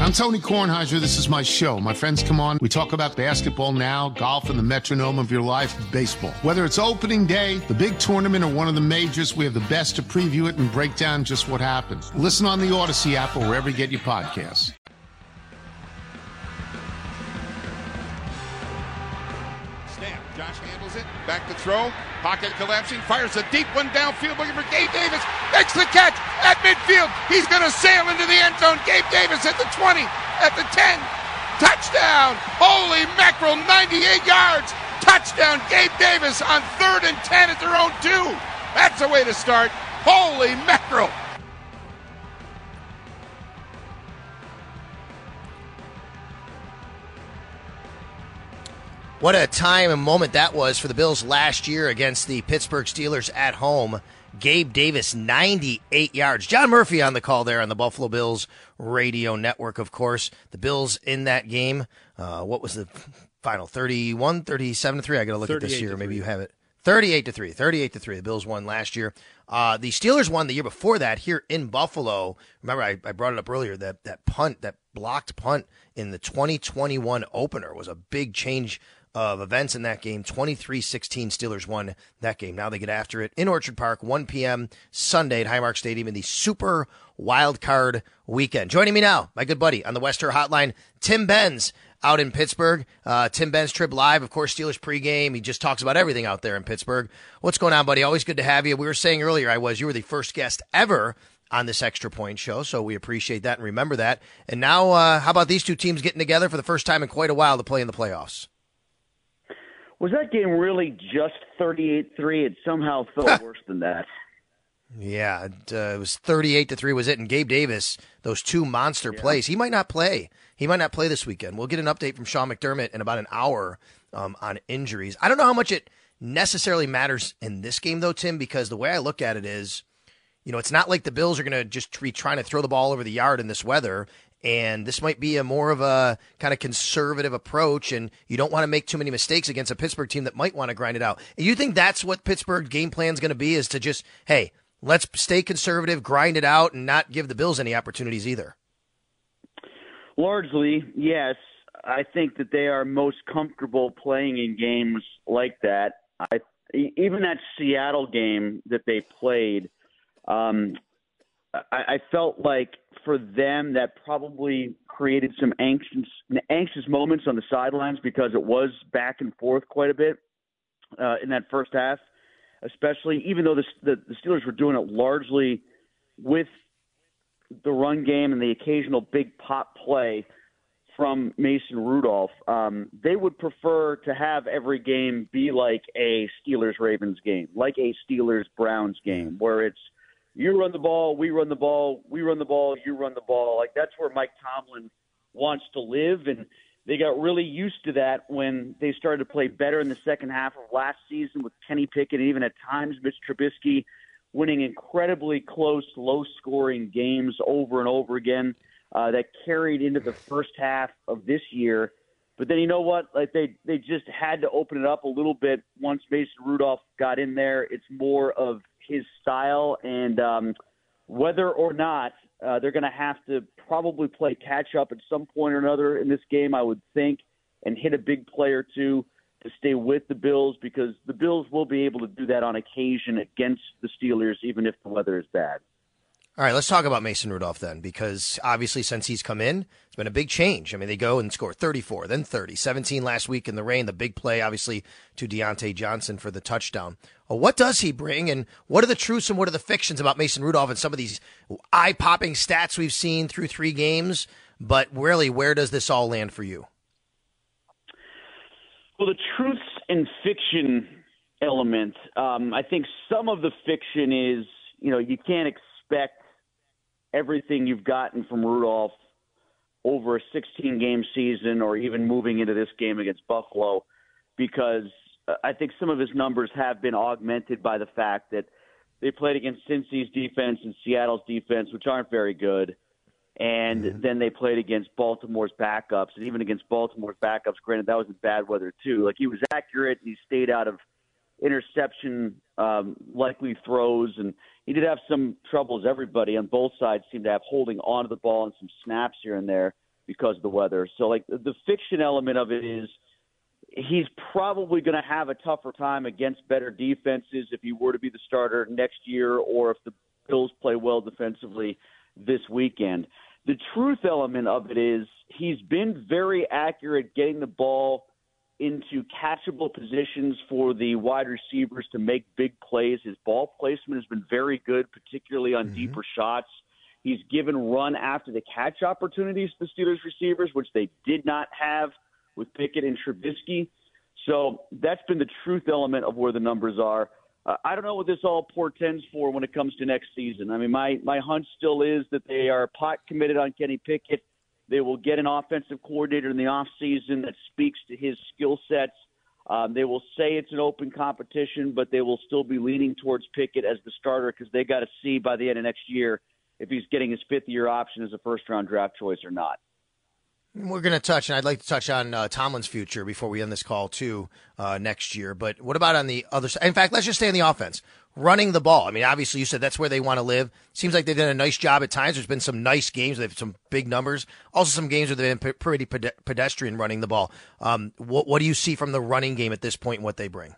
I'm Tony Kornheiser. This is my show. My friends come on. We talk about basketball now, golf, and the metronome of your life, baseball. Whether it's opening day, the big tournament, or one of the majors, we have the best to preview it and break down just what happened. Listen on the Odyssey app or wherever you get your podcasts. Back to throw. Pocket collapsing. Fires a deep one downfield looking for Gabe Davis. Makes the catch at midfield. He's going to sail into the end zone. Gabe Davis at the 20, at the 10. Touchdown. Holy mackerel. 98 yards. Touchdown. Gabe Davis on third and 10 at their own two. That's a way to start. Holy mackerel. What a time and moment that was for the Bills last year against the Pittsburgh Steelers at home. Gabe Davis, 98 yards. John Murphy on the call there on the Buffalo Bills radio network, of course. The Bills in that game. Uh, what was the final? 31, 37 to 3. I got to look at this 38 here. Maybe you have it. 38 to 3. 38 to 3. The Bills won last year. Uh, the Steelers won the year before that here in Buffalo. Remember, I, I brought it up earlier that that punt, that blocked punt in the 2021 opener was a big change of events in that game. 23 16 Steelers won that game. Now they get after it in Orchard Park, 1 p.m. Sunday at Highmark Stadium in the Super Wild Card Weekend. Joining me now, my good buddy on the West Herr Hotline, Tim Benz out in Pittsburgh. Uh, Tim Benz TribLive, of course, Steelers pregame. He just talks about everything out there in Pittsburgh. What's going on, buddy? Always good to have you. We were saying earlier, I was, you were the first guest ever on this extra point show. So we appreciate that and remember that. And now, uh, how about these two teams getting together for the first time in quite a while to play in the playoffs? Was that game really just 38 3? It somehow felt worse than that. Yeah, it, uh, it was 38 to 3 was it and Gabe Davis those two monster yeah. plays. He might not play. He might not play this weekend. We'll get an update from Sean McDermott in about an hour um, on injuries. I don't know how much it necessarily matters in this game though, Tim, because the way I look at it is, you know, it's not like the Bills are going to just be trying to throw the ball over the yard in this weather. And this might be a more of a kind of conservative approach, and you don't want to make too many mistakes against a Pittsburgh team that might want to grind it out. You think that's what Pittsburgh game plan is going to be? Is to just, hey, let's stay conservative, grind it out, and not give the Bills any opportunities either. Largely, yes. I think that they are most comfortable playing in games like that. I even that Seattle game that they played, um, I, felt like for them that probably created some anxious anxious moments on the sidelines because it was back and forth quite a bit uh, in that first half especially even though the, the, the Steelers were doing it largely with the run game and the occasional big pop play from Mason Rudolph. Um, they would prefer to have every game be like a Steelers Ravens game, like a Steelers Browns game, where it's you run the ball, we run the ball, we run the ball, you run the ball. Like that's where Mike Tomlin wants to live. And they got really used to that when they started to play better in the second half of last season with Kenny Pickett and even at times Mitch Trubisky winning incredibly close, low scoring games over and over again uh, that carried into the first half of this year. But then you know what? Like they they just had to open it up a little bit once Mason Rudolph got in there. It's more of his style and um, whether or not uh, they're going to have to probably play catch up at some point or another in this game, I would think, and hit a big play or two to stay with the Bills because the Bills will be able to do that on occasion against the Steelers, even if the weather is bad. All right, let's talk about Mason Rudolph then, because obviously since he's come in, it's been a big change. I mean, they go and score 34, then 30, 17 last week in the rain, the big play, obviously, to Diontae Johnson for the touchdown. Well, what does he bring, and what are the truths and what are the fictions about Mason Rudolph and some of these eye popping stats we've seen through three games? But really, where does this all land for you? Well, the truths and fiction element, um, I think some of the fiction is, you know, you can't expect everything you've gotten from Rudolph over a 16 game season or even moving into this game against Buffalo because I think some of his numbers have been augmented by the fact that they played against Cincy's defense and Seattle's defense, which aren't very good. And mm-hmm. then they played against Baltimore's backups, and even against Baltimore's backups. Granted, that was in bad weather too. Like he was accurate, and he stayed out of interception um, likely throws, and he did have some troubles. Everybody on both sides seemed to have holding onto the ball and some snaps here and there because of the weather. So, like the fiction element of it is, he's probably going to have a tougher time against better defenses if he were to be the starter next year, or if the Bills play well defensively this weekend. The truth element of it is he's been very accurate getting the ball into catchable positions for the wide receivers to make big plays. His ball placement has been very good, particularly on mm-hmm. deeper shots. He's given run after the catch opportunities to the Steelers receivers, which they did not have with Pickett and Trubisky. So that's been the truth element of where the numbers are. Uh, I don't know what this all portends for when it comes to next season. I mean, my my hunch still is that they are pot committed on Kenny Pickett. They will get an offensive coordinator in the offseason that speaks to his skill sets. Um, they will say it's an open competition, but they will still be leaning towards Pickett as the starter because they got to see by the end of next year if he's getting his fifth year option as a first round draft choice or not. We're going to touch, and I'd like to touch on uh, Tomlin's future before we end this call too uh, next year. But what about on the other side? In fact, let's just stay on the offense, running the ball. I mean, obviously, you said that's where they want to live. Seems like they've done a nice job at times. There's been some nice games. They've some big numbers. Also, some games where they've been pretty pedestrian running the ball. Um, what, what do you see from the running game at this point and what they bring?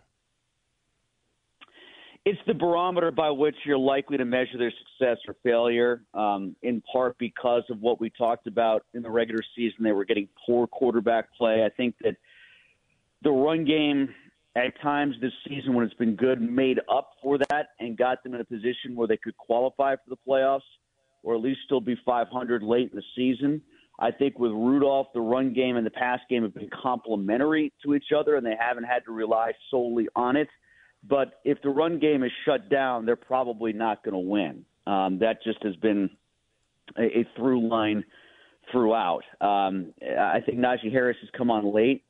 it's the barometer by which you're likely to measure their success or failure, um, in part because of what we talked about in the regular season. They were getting poor quarterback play. I think that the run game at times this season, when it's been good, made up for that and got them in a position where they could qualify for the playoffs. or at least still be 500 late in the season. I think with Rudolph, the run game and the pass game have been complementary to each other, and they haven't had to rely solely on it. But if the run game is shut down, they're probably not going to win. Um, that just has been a, a through line throughout. Um, I think Najee Harris has come on late.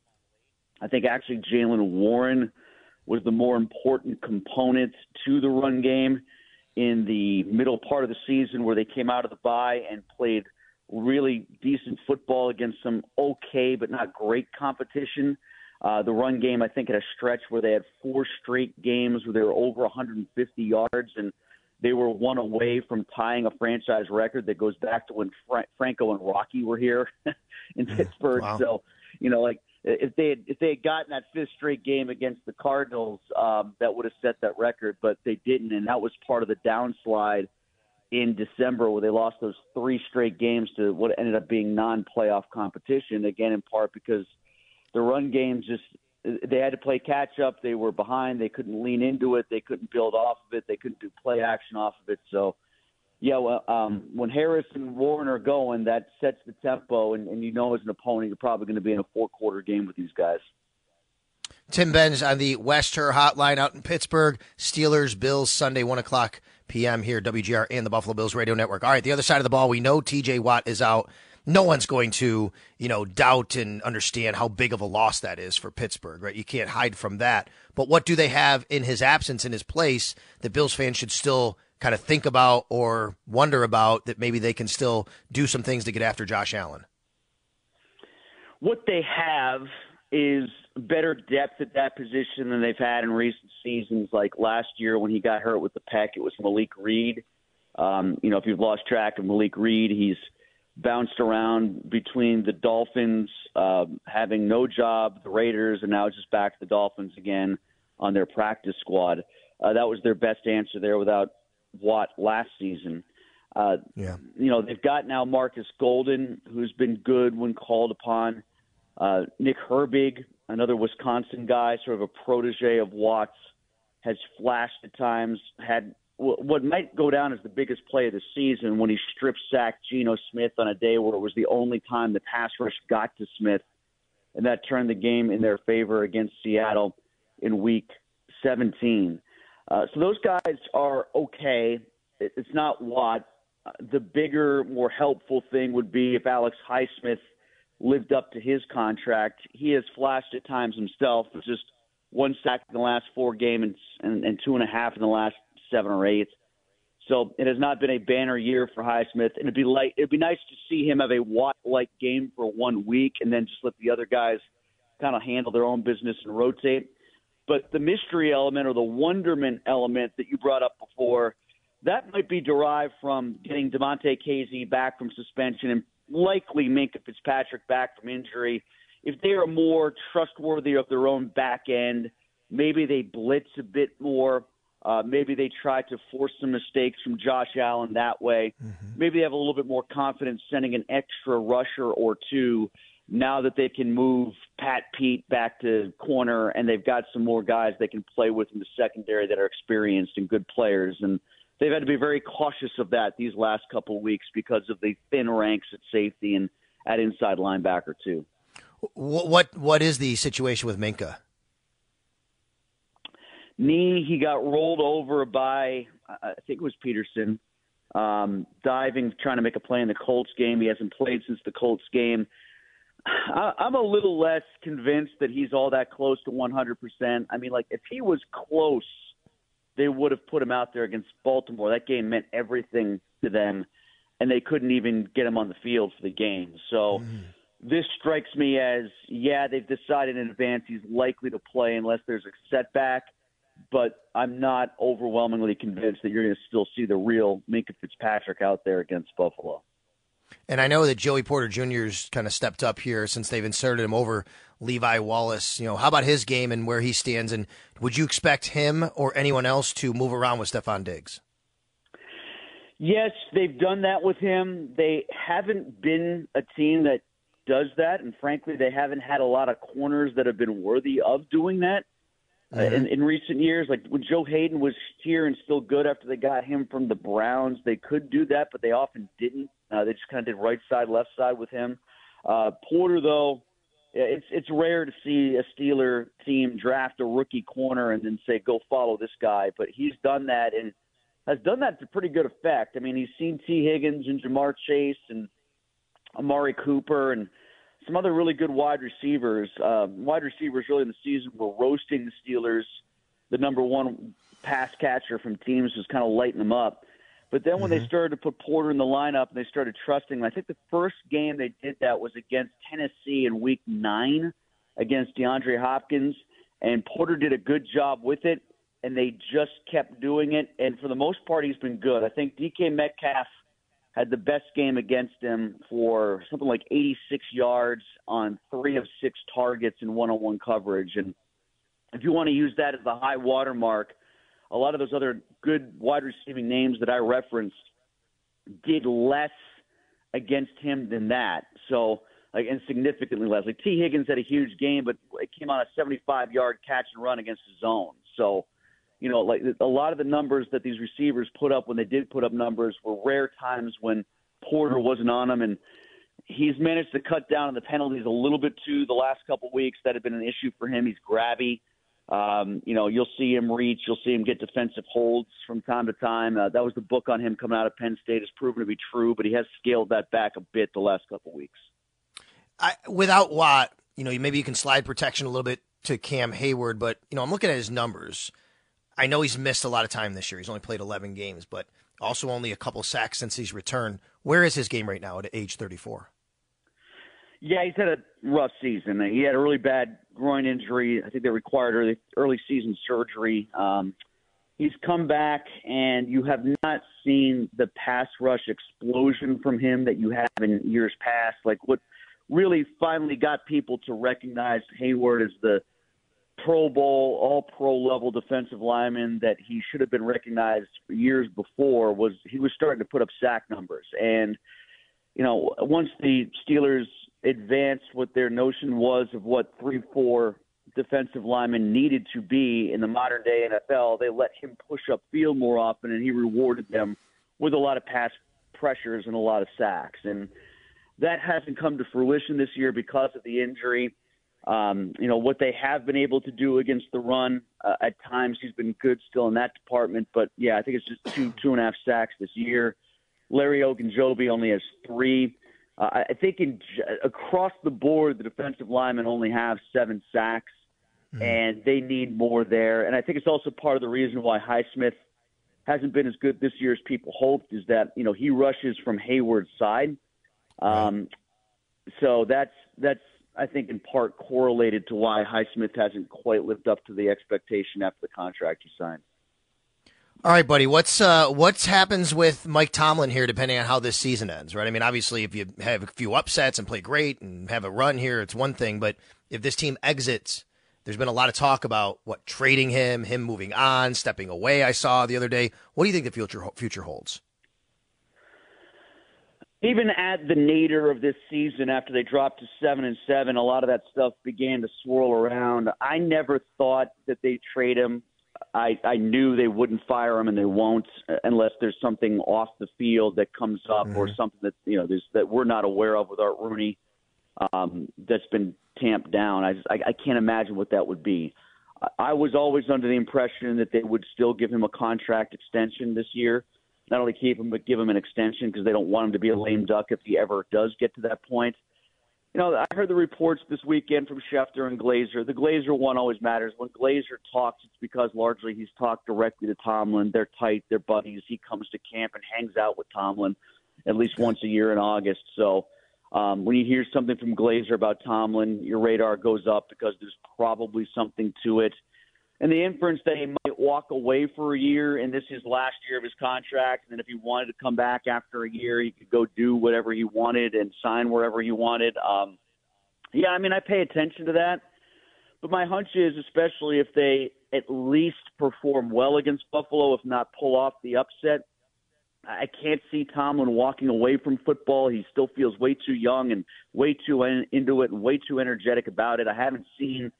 I think actually Jaylen Warren was the more important component to the run game in the middle part of the season where they came out of the bye and played really decent football against some okay but not great competition. Uh, the run game, I think, had a stretch where they had four straight games where they were over 150 yards, and they were one away from tying a franchise record that goes back to when Fra- Franco and Rocky were here in Pittsburgh. Wow. So, you know, like if they had if they had gotten that fifth straight game against the Cardinals, um, that would have set that record, but they didn't, and that was part of the downslide in December where they lost those three straight games to what ended up being non-playoff competition. Again, in part because the run game just they had to play catch up. They were behind. They couldn't lean into it. They couldn't build off of it. They couldn't do play action off of it. So, yeah, well, um, when Harris and Warren are going, that sets the tempo, and, and you know as an opponent, you're probably going to be in a four quarter game with these guys. Tim Benz on the West Herr Hotline out in Pittsburgh. Steelers, Bills, Sunday, 1 o'clock p.m. here, WGR and the Buffalo Bills Radio Network. All right, the other side of the ball, we know TJ Watt is out. No one's going to, you know, doubt and understand how big of a loss that is for Pittsburgh, right? You can't hide from that. But what do they have in his absence, in his place, that Bills fans should still kind of think about or wonder about that maybe they can still do some things to get after Josh Allen? What they have is better depth at that position than they've had in recent seasons. Like last year when he got hurt with the pec, it was Malik Reed. Um, you know, if you've lost track of Malik Reed, he's bounced around between the Dolphins uh, having no job, the Raiders, and now just back to the Dolphins again on their practice squad. Uh, that was their best answer there without Watt last season. Uh, yeah. You know, they've got now Markus Golden, who's been good when called upon. Uh, Nick Herbig, another Wisconsin guy, sort of a protege of Watts, has flashed at times, had what might go down as the biggest play of the season when he strip sacked Geno Smith on a day where it was the only time the pass rush got to Smith, and that turned the game in their favor against Seattle in Week 17. Uh, so those guys are okay. It's not Watt. The bigger, more helpful thing would be if Alex Highsmith lived up to his contract. He has flashed at times himself, just one sack in the last four games and, and, and two and a half in the last seven or eight. So it has not been a banner year for Highsmith, and it'd be like it'd be nice to see him have a Watt-like game for one week, and then just let the other guys kind of handle their own business and rotate. But the mystery element or the wonderment element that you brought up before, that might be derived from getting Damontae Kazee back from suspension and likely Minkah Fitzpatrick back from injury. If they are more trustworthy of their own back end, maybe they blitz a bit more. Uh, maybe they try to force some mistakes from Josh Allen that way. Mm-hmm. Maybe they have a little bit more confidence sending an extra rusher or two now that they can move Pat Pete back to corner and they've got some more guys they can play with in the secondary that are experienced and good players. And they've had to be very cautious of that these last couple of weeks because of the thin ranks at safety and at inside linebacker too. What what is the situation with Minkah? Knee, he got rolled over by I think it was Peterson, um, diving, trying to make a play in the Colts game. He hasn't played since the Colts game. I, I'm a little less convinced that he's all that close to 100%. I mean, like if he was close they would have put him out there against Baltimore. That game meant everything to them, and they couldn't even get him on the field for the game. So mm. this strikes me as yeah, they've decided in advance he's likely to play unless there's a setback. But I'm not overwhelmingly convinced that you're going to still see the real Minkah Fitzpatrick out there against Buffalo. And I know that Joey Porter Jr.'s kind of stepped up here since they've inserted him over Levi Wallace. You know, how about his game and where he stands? And would you expect him or anyone else to move around with Stefon Diggs? Yes, they've done that with him. They haven't been a team that does that, and frankly, they haven't had a lot of corners that have been worthy of doing that. Uh, in, in recent years. Like when Joe Haden was here and still good after they got him from the Browns, they could do that, but they often didn't. Uh, they just kind of did right side, left side with him. Uh, Porter, though, it's it's rare to see a Steeler team draft a rookie corner and then say go follow this guy, but he's done that and has done that to pretty good effect. I mean, he's seen Tee Higgins and Ja'Marr Chase and Amari Cooper and some other really good wide receivers. Uh, wide receivers really in the season were roasting the Steelers. The number one pass catcher from teams was kind of lighting them up. But then when mm-hmm. they started to put Porter in the lineup and they started trusting him, I think the first game they did that was against Tennessee in week nine against DeAndre Hopkins. And Porter did a good job with it, and they just kept doing it. And for the most part, he's been good. I think DK Metcalf had the best game against him for something like 86 yards on three of six targets in one on one coverage. And if you want to use that as the high water mark – a lot of those other good wide receiving names that I referenced did less against him than that. So, like, and significantly less. Like Tee Higgins had a huge game, but it came on a 75 yard catch and run against the zone. So, you know, like a lot of the numbers that these receivers put up when they did put up numbers were rare times when Porter wasn't on them. And he's managed to cut down on the penalties a little bit too the last couple weeks. That had been an issue for him. He's grabby. Um, you know, you'll see him reach. You'll see him get defensive holds from time to time. Uh, that was the book on him coming out of Penn State. Has proven to be true, but he has scaled that back a bit the last couple weeks. I, without Watt, you know, maybe you can slide protection a little bit to Cam Heyward, but you know, I'm looking at his numbers. I know he's missed a lot of time this year. He's only played 11 games, but also only a couple sacks since he's returned. Where is his game right now at age 34? Yeah, he's had a rough season. He had a really bad groin injury. I think they required early early season surgery. Um, he's come back, and you have not seen the pass rush explosion from him that you have in years past. Like what really finally got people to recognize Heyward as the Pro Bowl, All Pro level defensive lineman that he should have been recognized years before was he was starting to put up sack numbers and you know once the Steelers advanced what their notion was of what three four defensive linemen needed to be in the modern day NFL. They let him push up field more often, and he rewarded them with a lot of pass pressures and a lot of sacks. And that hasn't come to fruition this year because of the injury. Um, you know what they have been able to do against the run. Uh, at times, he's been good still in that department. But yeah, I think it's just two two and a half sacks this year. Larry Ogunjobi only has three. Uh, I think in across the board, the defensive linemen only have seven sacks, mm-hmm. and they need more there. And I think it's also part of the reason why Highsmith hasn't been as good this year as people hoped. Is that you know he rushes from Heyward's side, um, so that's that's I think in part correlated to why Highsmith hasn't quite lived up to the expectation after the contract he signed. All right, buddy. What's uh, what's happens with Mike Tomlin here, depending on how this season ends, right? I mean, obviously, if you have a few upsets and play great and have a run here, it's one thing. But if this team exits, there's been a lot of talk about what trading him, him moving on, stepping away. I saw the other day. What do you think the future future holds? Even at the nadir of this season, after they dropped to seven and seven, a lot of that stuff began to swirl around. I never thought that they trade him. I, I knew they wouldn't fire him, and they won't unless there's something off the field that comes up mm-hmm. or something that you know that we're not aware of with Art Rooney um, that's been tamped down. I, just, I I can't imagine what that would be. I was always under the impression that they would still give him a contract extension this year, not only keep him but give him an extension because they don't want him to be a lame duck if he ever does get to that point you know, I heard the reports this weekend from Schefter and Glazer. The Glazer one always matters. When Glazer talks, it's because largely he's talked directly to Tomlin. They're tight, they're buddies. He comes to camp and hangs out with Tomlin at least once a year in August. So um, when you hear something from Glazer about Tomlin, your radar goes up because there's probably something to it and the inference that he might walk away for a year and this is his last year of his contract and then if he wanted to come back after a year he could go do whatever he wanted and sign wherever he wanted um yeah i mean i pay attention to that but my hunch is especially if they at least perform well against buffalo if not pull off the upset I can't see Tomlin walking away from football. He still feels way too young and way too into it and way too energetic about it. I haven't seen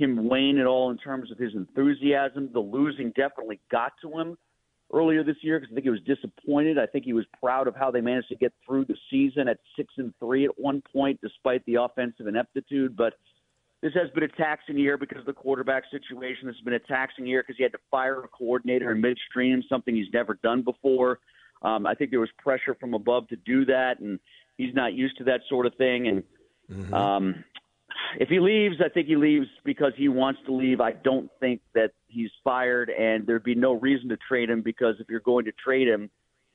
him wane at all in terms of his enthusiasm. The losing definitely got to him earlier this year because I think he was disappointed. I think he was proud of how they managed to get through the season at six and three at one point, despite the offensive ineptitude. But this has been a taxing year because of the quarterback situation. This has been a taxing year because he had to fire a coordinator in midstream, something he's never done before. Um, I think there was pressure from above to do that, and he's not used to that sort of thing. And mm-hmm. um, if he leaves, I think he leaves because he wants to leave. I don't think that he's fired, and there'd be no reason to trade him because if you're going to trade him,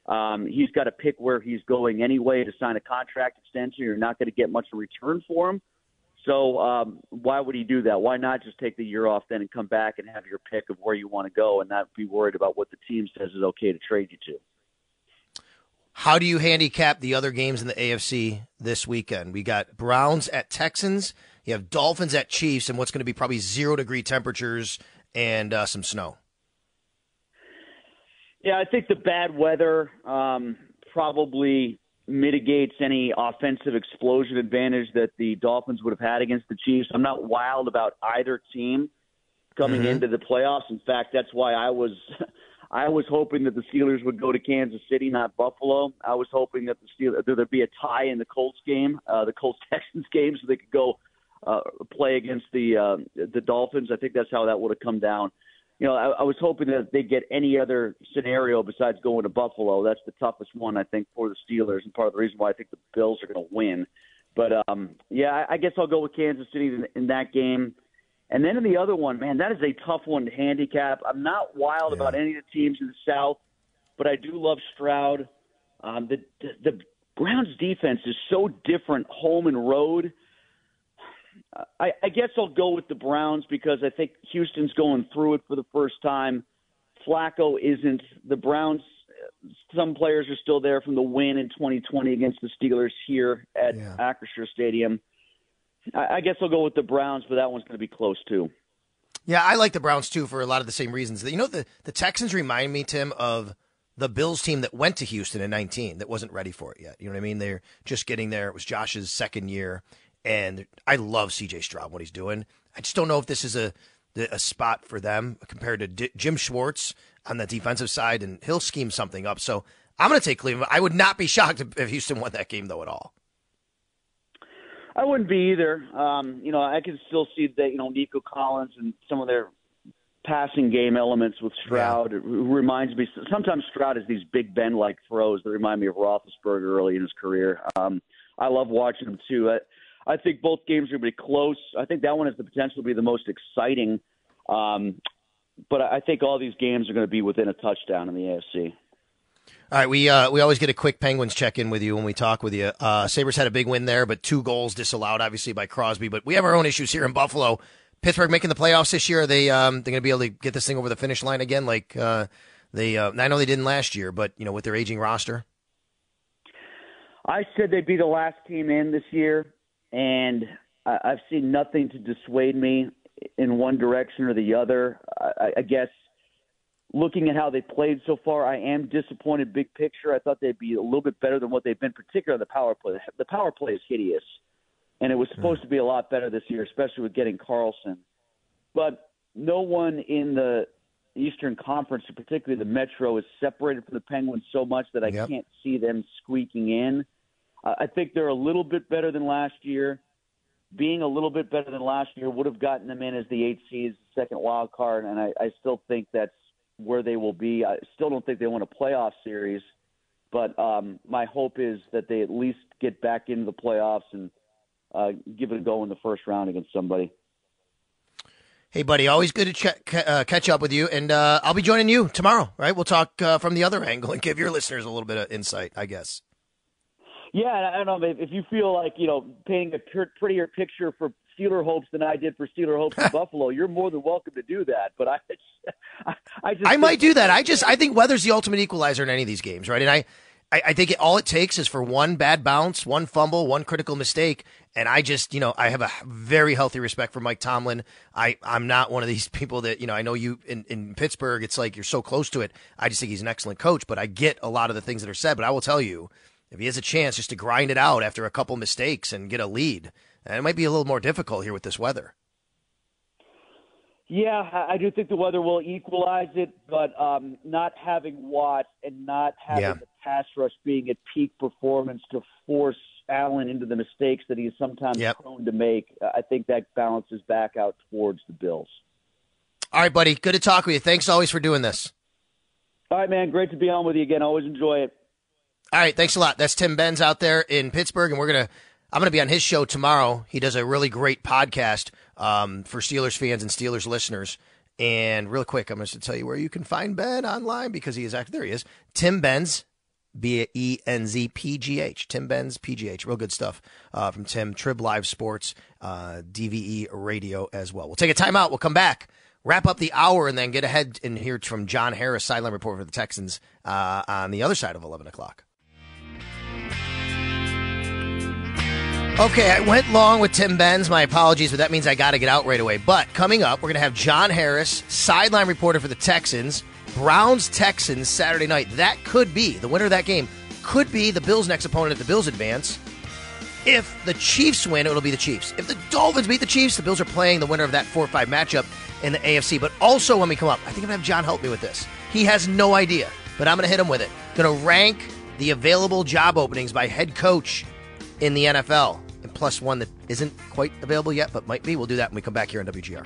um, he's got to pick where he's going anyway to sign a contract extension. You're not going to get much in return for him. So um, why would he do that? Why not just take the year off then and come back and have your pick of where you want to go and not be worried about what the team says is okay to trade you to? How do you handicap the other games in the AFC this weekend? We got Browns at Texans. You have Dolphins at Chiefs, and what's going to be probably zero degree temperatures and uh, some snow. Yeah, I think the bad weather um, probably mitigates any offensive explosion advantage that the Dolphins would have had against the Chiefs. I'm not wild about either team coming mm-hmm. into the playoffs. In fact, that's why I was I was hoping that the Steelers would go to Kansas City, not Buffalo. I was hoping that the Steelers there'd be a tie in the Colts game, uh, the Colts Texans game, so they could go uh, play against the uh, the Dolphins. I think that's how that would have come down. You know, I, I was hoping that they get any other scenario besides going to Buffalo. That's the toughest one, I think, for the Steelers, and part of the reason why I think the Bills are going to win. But um, yeah, I, I guess I'll go with Kansas City in, in that game. And then in the other one, man, that is a tough one to handicap. I'm not wild yeah. about any of the teams in the South, but I do love Stroud. Um, the, the the Browns defense is so different home and road. I, I guess I'll go with the Browns because I think Houston's going through it for the first time. Flacco isn't. The Browns, some players are still there from the win in 2020 against the Steelers here at yeah. Acrisure Stadium. I, I guess I'll go with the Browns, but that one's going to be close too. Yeah, I like the Browns too for a lot of the same reasons. You know, the the Texans remind me, Tim, of the Bills team that went to Houston in 19 that wasn't ready for it yet. You know what I mean? They're just getting there. It was Josh's second year, and I love C.J. Stroud what he's doing. I just don't know if this is a a spot for them compared to D- Jim Schwartz on the defensive side, and he'll scheme something up. So I'm going to take Cleveland. I would not be shocked if Houston won that game though at all. I wouldn't be either. Um, you know, I can still see that you know Nico Collins and some of their passing game elements with Stroud. Yeah. It reminds me sometimes Stroud has these Big Ben like throws that remind me of Roethlisberger early in his career. Um, I love watching him too. I, I think both games are going to be close. I think that one has the potential to be the most exciting. Um, but I think all these games are going to be within a touchdown in the AFC. All right, we uh, we always get a quick Penguins check in with you when we talk with you. Uh, Sabres had a big win there, but two goals disallowed, obviously by Crosby. But we have our own issues here in Buffalo. Pittsburgh making the playoffs this year. Are they um, they're going to be able to get this thing over the finish line again, like uh, they. Uh, I know they didn't last year, but you know with their aging roster. I said they'd be the last team in this year, and I've seen nothing to dissuade me in one direction or the other. I, I guess looking at how they played so far, I am disappointed. Big picture, I thought they'd be a little bit better than what they've been, particularly the power play. The power play is hideous, and it was hmm. supposed to be a lot better this year, especially with getting Karlsson. But no one in the Eastern Conference, particularly the Metro, is separated from the Penguins so much that I yep. can't see them squeaking in. I think they're a little bit better than last year. Being a little bit better than last year would have gotten them in as the eight seeds, second wild card, and I, I still think that's where they will be. I still don't think they win a playoff series, but um, my hope is that they at least get back into the playoffs and uh, give it a go in the first round against somebody. Hey, buddy, always good to uh, catch up with you, and uh, I'll be joining you tomorrow. Right, we'll talk uh, from the other angle and give your listeners a little bit of insight, I guess. Yeah, I don't know if you feel like you know painting a prettier picture for Steeler hopes than I did for Steeler hopes in Buffalo. You're more than welcome to do that. But I, I, I just I might do that. I just I think weather's the ultimate equalizer in any of these games, right? And I. I, I think it, all it takes is for one bad bounce, one fumble, one critical mistake, and I just, you know, I have a very healthy respect for Mike Tomlin. I, I'm not one of these people that, you know, I know you in, in Pittsburgh, it's like you're so close to it. I just think he's an excellent coach, but I get a lot of the things that are said. But I will tell you, if he has a chance just to grind it out after a couple mistakes and get a lead, and it might be a little more difficult here with this weather. Yeah, I do think the weather will equalize it, but um, not having Watt and not having Yeah. the pass rush being at peak performance to force Allen into the mistakes that he is sometimes Yep. prone to make, uh, I think that balances back out towards the Bills. All right, buddy. Good to talk with you. Thanks always for doing this. All right, man. Great to be on with you again. Always enjoy it. All right, thanks a lot. That's Tim Benz out there in Pittsburgh, and we're gonna. I'm gonna be on his show tomorrow. He does a really great podcast um, for Steelers fans and Steelers listeners. And real quick, I'm going to tell you where you can find Ben online because he is actually there. He is Tim Benz, B E N Z P G H. Tim Benz P G H. Real good stuff uh, from Tim. TribLive Sports, uh, DVE Radio as well. We'll take a timeout. We'll come back. Wrap up the hour and then get ahead and hear from John Harris, sideline report for the Texans, uh, on the other side of 11 o'clock. Okay, I went long with Tim Benz. My apologies, but that means I got to get out right away. But coming up, we're going to have John Harris, sideline reporter for the Texans, Browns Texans Saturday night. That could be the winner of that game. Could be the Bills' next opponent if the Bills advance. If the Chiefs win, it'll be the Chiefs. If the Dolphins beat the Chiefs, the Bills are playing the winner of that 4 5 matchup in the AFC. But also, when we come up, I think I'm going to have John help me with this. He has no idea, but I'm going to hit him with it. Going to rank the available job openings by head coach in the NFL, plus one that isn't quite available yet, but might be. We'll do that when we come back here on WGR.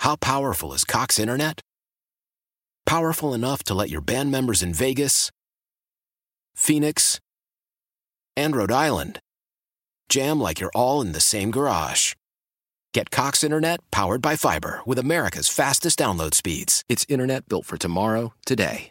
How powerful is Cox Internet? Powerful enough to let your band members in Vegas, Phoenix, and Rhode Island jam like you're all in the same garage. Get Cox Internet powered by fiber with America's fastest download speeds. It's internet built for tomorrow, today.